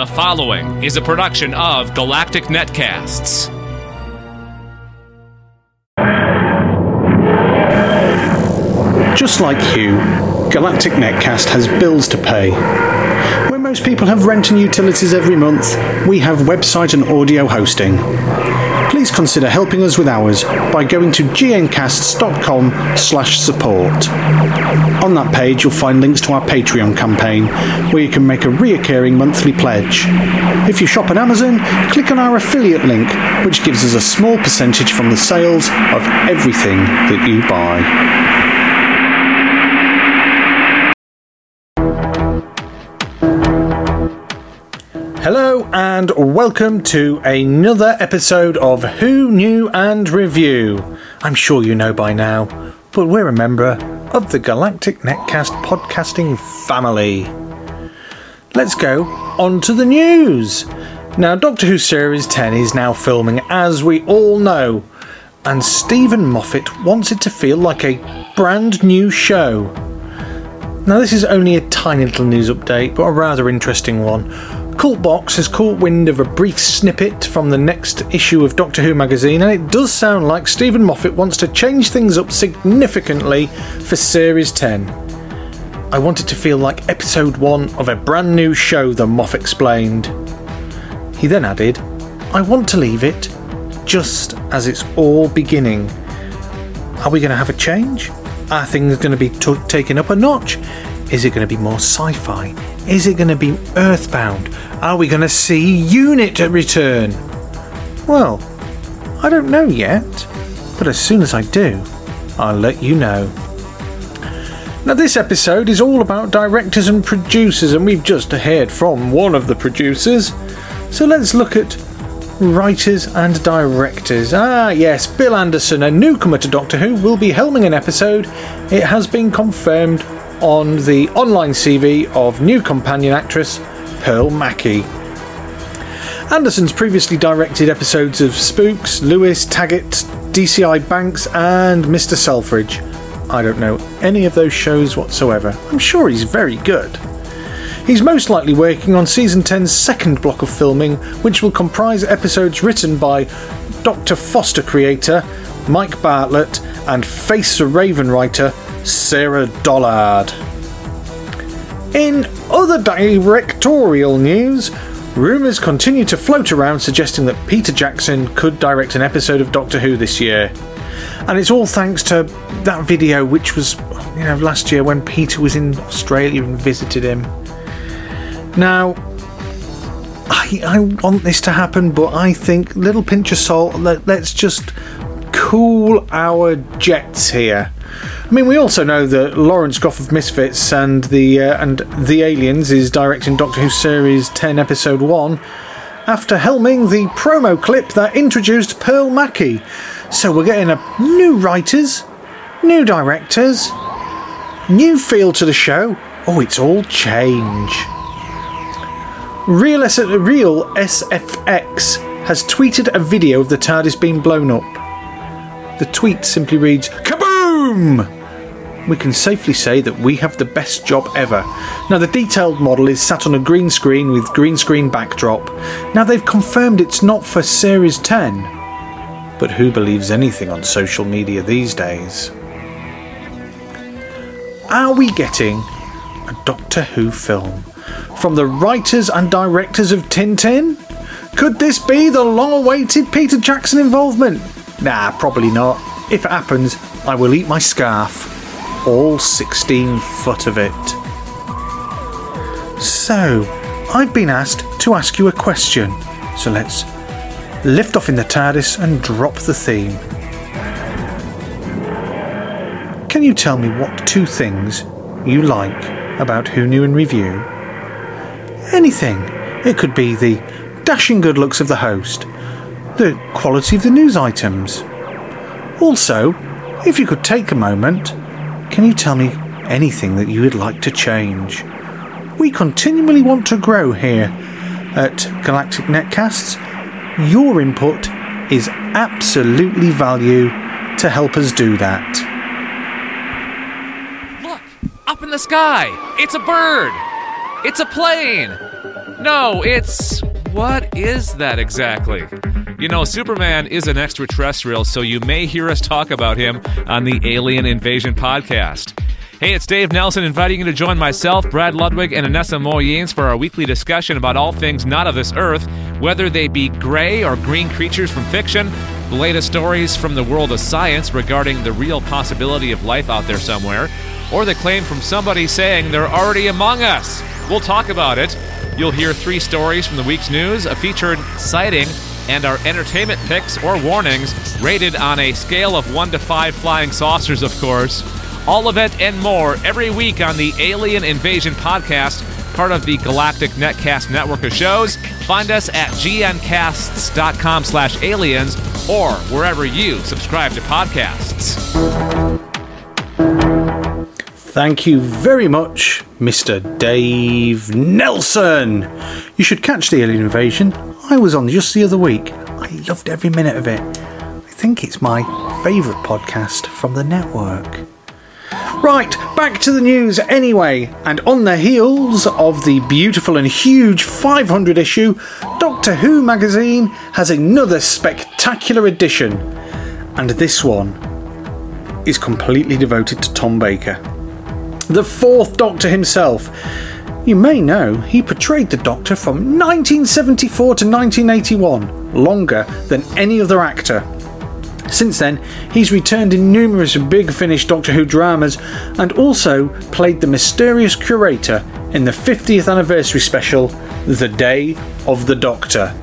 The following is a production of Galactic Netcasts. Just like you, Galactic Netcast has bills to pay. Where most people have rent and utilities every month, we have website and audio hosting. Please consider helping us with ours by going to gncasts.com slash support. On that page you'll find links to our Patreon campaign, where you can make a reoccurring monthly pledge. If you shop on Amazon, click on our affiliate link, which gives us a small percentage from the sales of everything that you buy. And welcome to another episode of Who Knew in Review. I'm sure you know by now, but we're a member of the Galactic Netcast podcasting family. Let's go on to the news. Now, Doctor Who Series 10 is now filming, as we all know, and Steven Moffat wants it to feel like a brand new show. Now, this is only a tiny little news update, but a rather interesting one. Cultbox has caught wind of a brief snippet from the next issue of Doctor Who magazine, and it does sound like Steven Moffat wants to change things up significantly for Series 10. I want it to feel like episode 1 of a brand new show, the Moff explained. He then added, I want to leave it just as it's all beginning. Are we going to have a change? Are things going to be t- taken up a notch? Is it going to be more sci fi? Is it going to be earthbound? Are we going to see Unit return? Well, I don't know yet, but as soon as I do, I'll let you know. Now, this episode is all about directors and producers, and we've just heard from one of the producers. So let's look at writers and directors. Ah, yes, Bill Anderson, a newcomer to Doctor Who, will be helming an episode. It has been confirmed on the online CV of new companion actress Pearl Mackie. Anderson's previously directed episodes of Spooks, Lewis, Taggart, DCI Banks, and Mr. Selfridge. I don't know any of those shows whatsoever. I'm sure he's very good. He's most likely working on season 10's second block of filming, which will comprise episodes written by Dr. Foster creator Mike Bartlett and Face the Raven writer Sarah Dollard. In other directorial news, rumours continue to float around suggesting that Peter Jackson could direct an episode of Doctor Who this year. And it's all thanks to that video which was, you know, last year when Peter was in Australia and visited him. Now, I, I want this to happen, but I think little pinch of salt. Let, let's just cool our jets here. I mean, we also know that Lawrence Gough of Misfits and the uh, and the Aliens is directing Doctor Who series ten, episode one, after helming the promo clip that introduced Pearl Mackie. So we're getting a new writers, new directors, new feel to the show. Oh, it's all change. Real, S- Real SFX has tweeted a video of the TARDIS being blown up. The tweet simply reads, Kaboom! we can safely say that we have the best job ever. Now, the detailed model is sat on a green screen with green screen backdrop. Now, they've confirmed it's not for Series 10. But who believes anything on social media these days? Are we getting a Doctor Who film from the writers and directors of Tintin? Could this be the long awaited Peter Jackson involvement? Nah, probably not. If it happens, I will eat my scarf all 16 foot of it. So, I've been asked to ask you a question, so let's lift off in the TARDIS and drop the theme. Can you tell me what two things you like about Who Knew in Review? Anything. It could be the dashing good looks of the host, the quality of the news items. Also, if you could take a moment can you tell me anything that you would like to change? We continually want to grow here at Galactic Netcasts. Your input is absolutely value to help us do that. Look, up in the sky! It's a bird! It's a plane! No, it's. What is that exactly? You know, Superman is an extraterrestrial, so you may hear us talk about him on the Alien Invasion podcast. Hey, it's Dave Nelson inviting you to join myself, Brad Ludwig, and Anessa Moyens for our weekly discussion about all things not of this earth, whether they be gray or green creatures from fiction, the latest stories from the world of science regarding the real possibility of life out there somewhere, or the claim from somebody saying they're already among us. We'll talk about it. You'll hear three stories from the week's news, a featured sighting, and our entertainment picks or warnings, rated on a scale of 1 to 5 flying saucers, of course. All of it and more every week on the Alien Invasion podcast, part of the Galactic Netcast network of shows. Find us at gncasts.com slash aliens or wherever you subscribe to podcasts. Thank you very much, Mr. Dave Nelson. You should catch the Alien Invasion. I was on just the other week. I loved every minute of it. I think it's my favourite podcast from the network. Right, back to the news anyway. And on the heels of the beautiful and huge 500 issue, Doctor Who magazine has another spectacular edition. And this one is completely devoted to Tom Baker the fourth Doctor himself. You may know he portrayed the Doctor from 1974 to 1981, longer than any other actor. Since then, he's returned in numerous big finish Doctor Who dramas and also played the mysterious curator in the 50th anniversary special, The Day of the Doctor.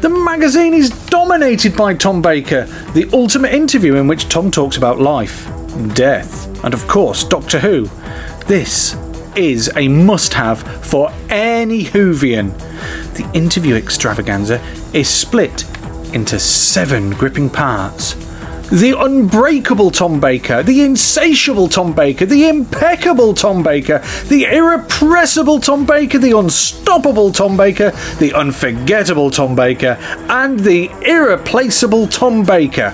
The magazine is dominated by Tom Baker, the ultimate interview in which Tom talks about life, death, and of course, Doctor Who. This is a must have for any Whovian. The interview extravaganza is split into seven gripping parts. The unbreakable Tom Baker, the insatiable Tom Baker, the impeccable Tom Baker, the irrepressible Tom Baker, the unstoppable Tom Baker, the unforgettable Tom Baker, and the irreplaceable Tom Baker.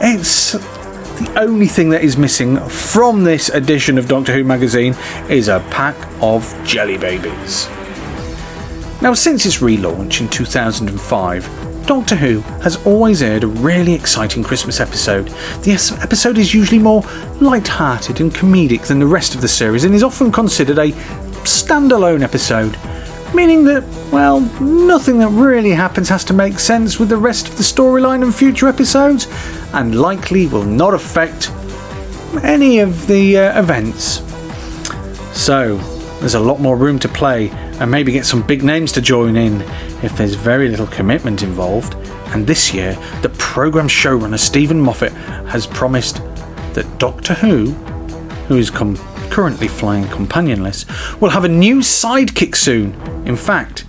It's the only thing that is missing from this edition of Doctor Who magazine is a pack of jelly babies. Now, since its relaunch in 2005, Doctor Who has always aired a really exciting Christmas episode. The episode is usually more light-hearted and comedic than the rest of the series and is often considered a standalone episode meaning that, well, nothing that really happens has to make sense with the rest of the storyline and future episodes, and likely will not affect any of the uh, events. So, there's a lot more room to play and maybe get some big names to join in if there's very little commitment involved. And this year, the programme showrunner Steven Moffat has promised that Doctor Who, who is com- currently flying companionless, will have a new sidekick soon. In fact,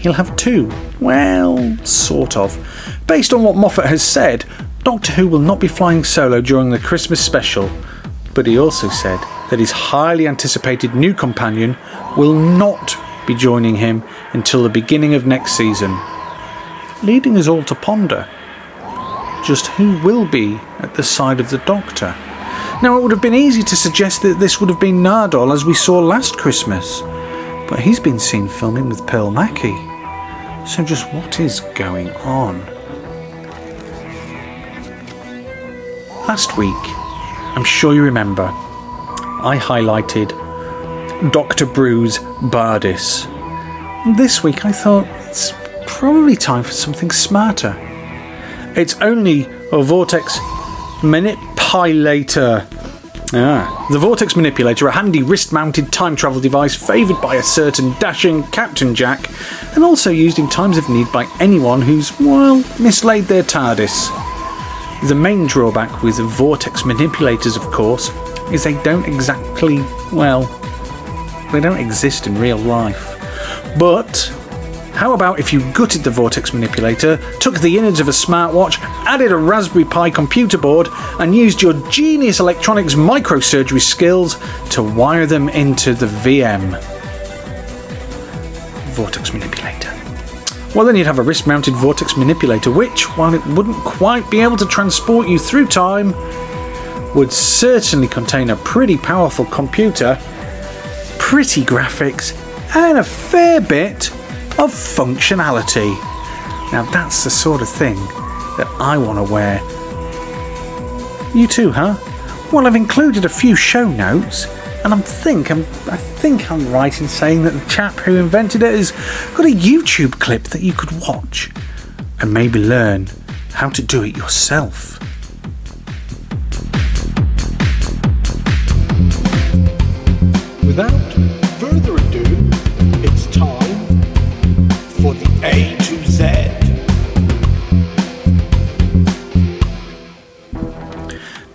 he'll have two. Well, sort of. Based on what Moffat has said, Doctor Who will not be flying solo during the Christmas special, but he also said that his highly anticipated new companion will not be joining him until the beginning of next season, leading us all to ponder just who will be at the side of the Doctor. Now, it would have been easy to suggest that this would have been Nardole as we saw last Christmas, but he's been seen filming with Pearl Mackie. So, just what is going on? Last week, I'm sure you remember, I highlighted Dr. Bruce Bardis. This week, I thought it's probably time for something smarter. It's only a Vortex Minute Manipulator. Ah, the Vortex Manipulator, a handy wrist mounted time travel device favoured by a certain dashing Captain Jack, and also used in times of need by anyone who's, well, mislaid their TARDIS. The main drawback with Vortex Manipulators, of course, is they don't exactly, well, they don't exist in real life. But how about if you gutted the Vortex manipulator, took the innards of a smartwatch, added a Raspberry Pi computer board, and used your genius electronics microsurgery skills to wire them into the VM? Vortex manipulator. Well, then you'd have a wrist mounted vortex manipulator, which, while it wouldn't quite be able to transport you through time, would certainly contain a pretty powerful computer, pretty graphics, and a fair bit of functionality. Now that's the sort of thing that I want to wear. You too, huh? Well, I've included a few show notes, and I'm think I'm I think I'm right in saying that the chap who invented it has got a YouTube clip that you could watch and maybe learn how to do it yourself. Without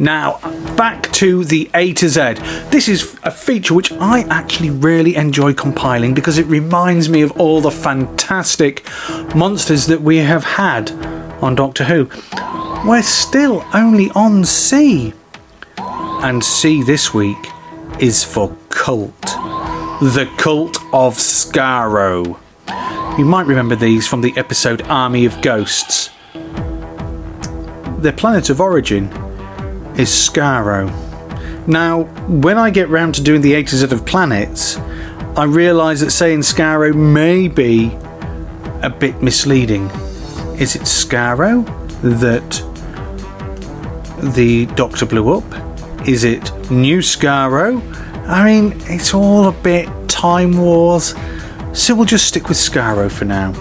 Now, back to the A to Z. This is a feature which I actually really enjoy compiling because it reminds me of all the fantastic monsters that we have had on Doctor Who. We're still only on C. And C this week is for Cult. The Cult of Skaro. You might remember these from the episode Army of Ghosts. Their planet of origin is Skaro. Now, when I get round to doing the A to Z of planets, I realise that saying Skaro may be a bit misleading. Is it Skaro that the Doctor blew up? Is it New Skaro? I mean, it's all a bit Time Wars, so we'll just stick with Skaro for now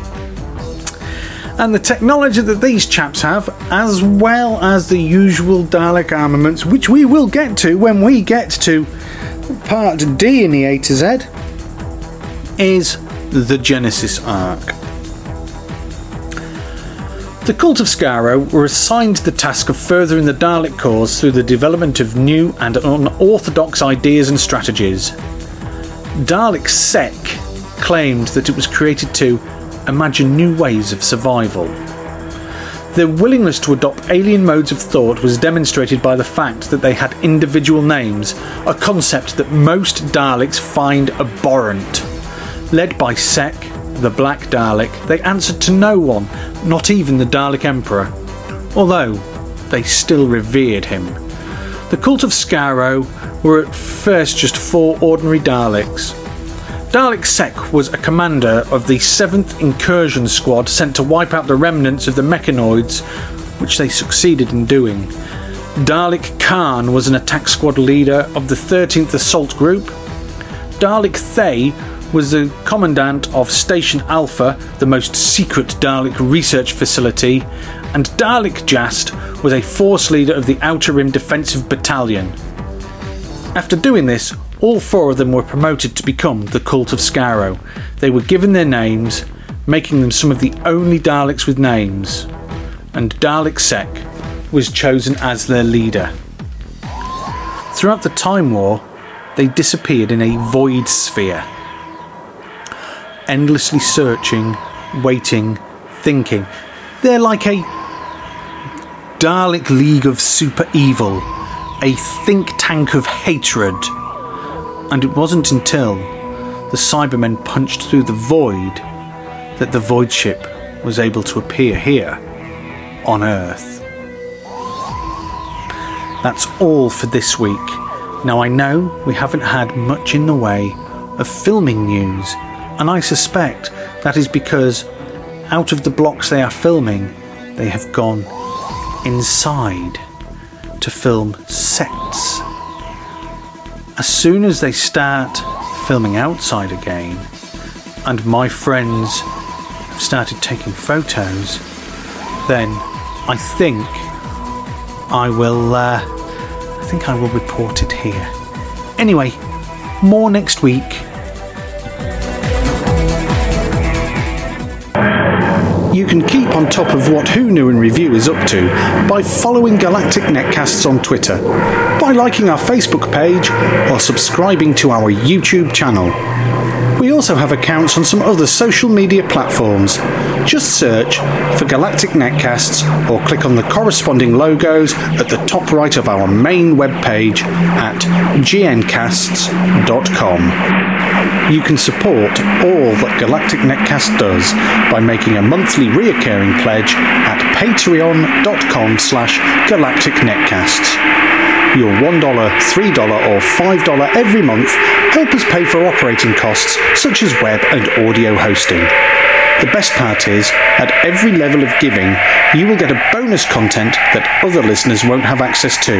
and the technology that these chaps have, as well as the usual Dalek armaments, which we will get to when we get to part D in the A to Z, is the Genesis Ark. The Cult of Skaro were assigned the task of furthering the Dalek cause through the development of new and unorthodox ideas and strategies. Dalek Sec claimed that it was created to imagine new ways of survival. Their willingness to adopt alien modes of thought was demonstrated by the fact that they had individual names, a concept that most Daleks find abhorrent. Led by Sec, the Black Dalek, they answered to no one, not even the Dalek Emperor, although they still revered him. The cult of Skaro were at first just four ordinary Daleks. Dalek Sec was a commander of the 7th Incursion Squad sent to wipe out the remnants of the Mechonoids, which they succeeded in doing. Dalek Caan was an attack squad leader of the 13th Assault Group. Dalek Thay was the commandant of Station Alpha, the most secret Dalek research facility, and Dalek Jast was a force leader of the Outer Rim Defensive Battalion. After doing this, all four of them were promoted to become the Cult of Skaro. They were given their names, making them some of the only Daleks with names, and Dalek Sec was chosen as their leader. Throughout the Time War, they disappeared in a void sphere, endlessly searching, waiting, thinking. They're like a Dalek League of Super Evil, a think tank of hatred and it wasn't until the Cybermen punched through the void that the void ship was able to appear here on Earth. That's all for this week. Now I know we haven't had much in the way of filming news, and I suspect that is because out of the blocks they are filming, they have gone inside to film sets as soon as they start filming outside again, and my friends have started taking photos, then I think I will. Uh, I think I will report it here. Anyway, more next week. You can keep on top of what Who Knew in Review is up to by following Galactic Netcasts on Twitter, by liking our Facebook page, or subscribing to our YouTube channel. We also have accounts on some other social media platforms. Just search for Galactic Netcasts or click on the corresponding logos at the top right of our main webpage at gncasts.com. You can support all that Galactic Netcast does by making a monthly reoccurring pledge at patreon.com slash galacticnetcasts. Your $1, $3 or $5 every month help us pay for operating costs such as web and audio hosting. The best part is, at every level of giving, you will get a bonus content that other listeners won't have access to.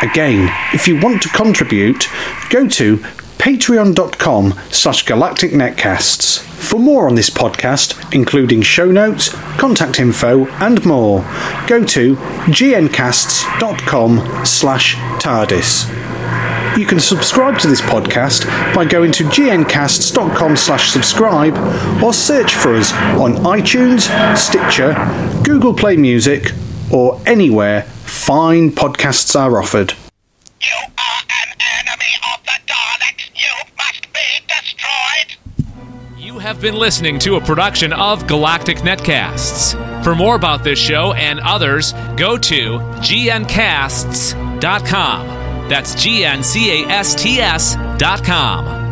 Again, if you want to contribute, go to patreon.com slash galacticnetcasts. For more on this podcast, including show notes, contact info, and more, go to gncasts.com slash TARDIS. You can subscribe to this podcast by going to gncasts.com slash subscribe or search for us on iTunes, Stitcher, Google Play Music, or anywhere fine podcasts are offered. Have been listening to a production of Galactic Netcasts. For more about this show and others, go to gncasts.com. That's G N C A S T S dot com.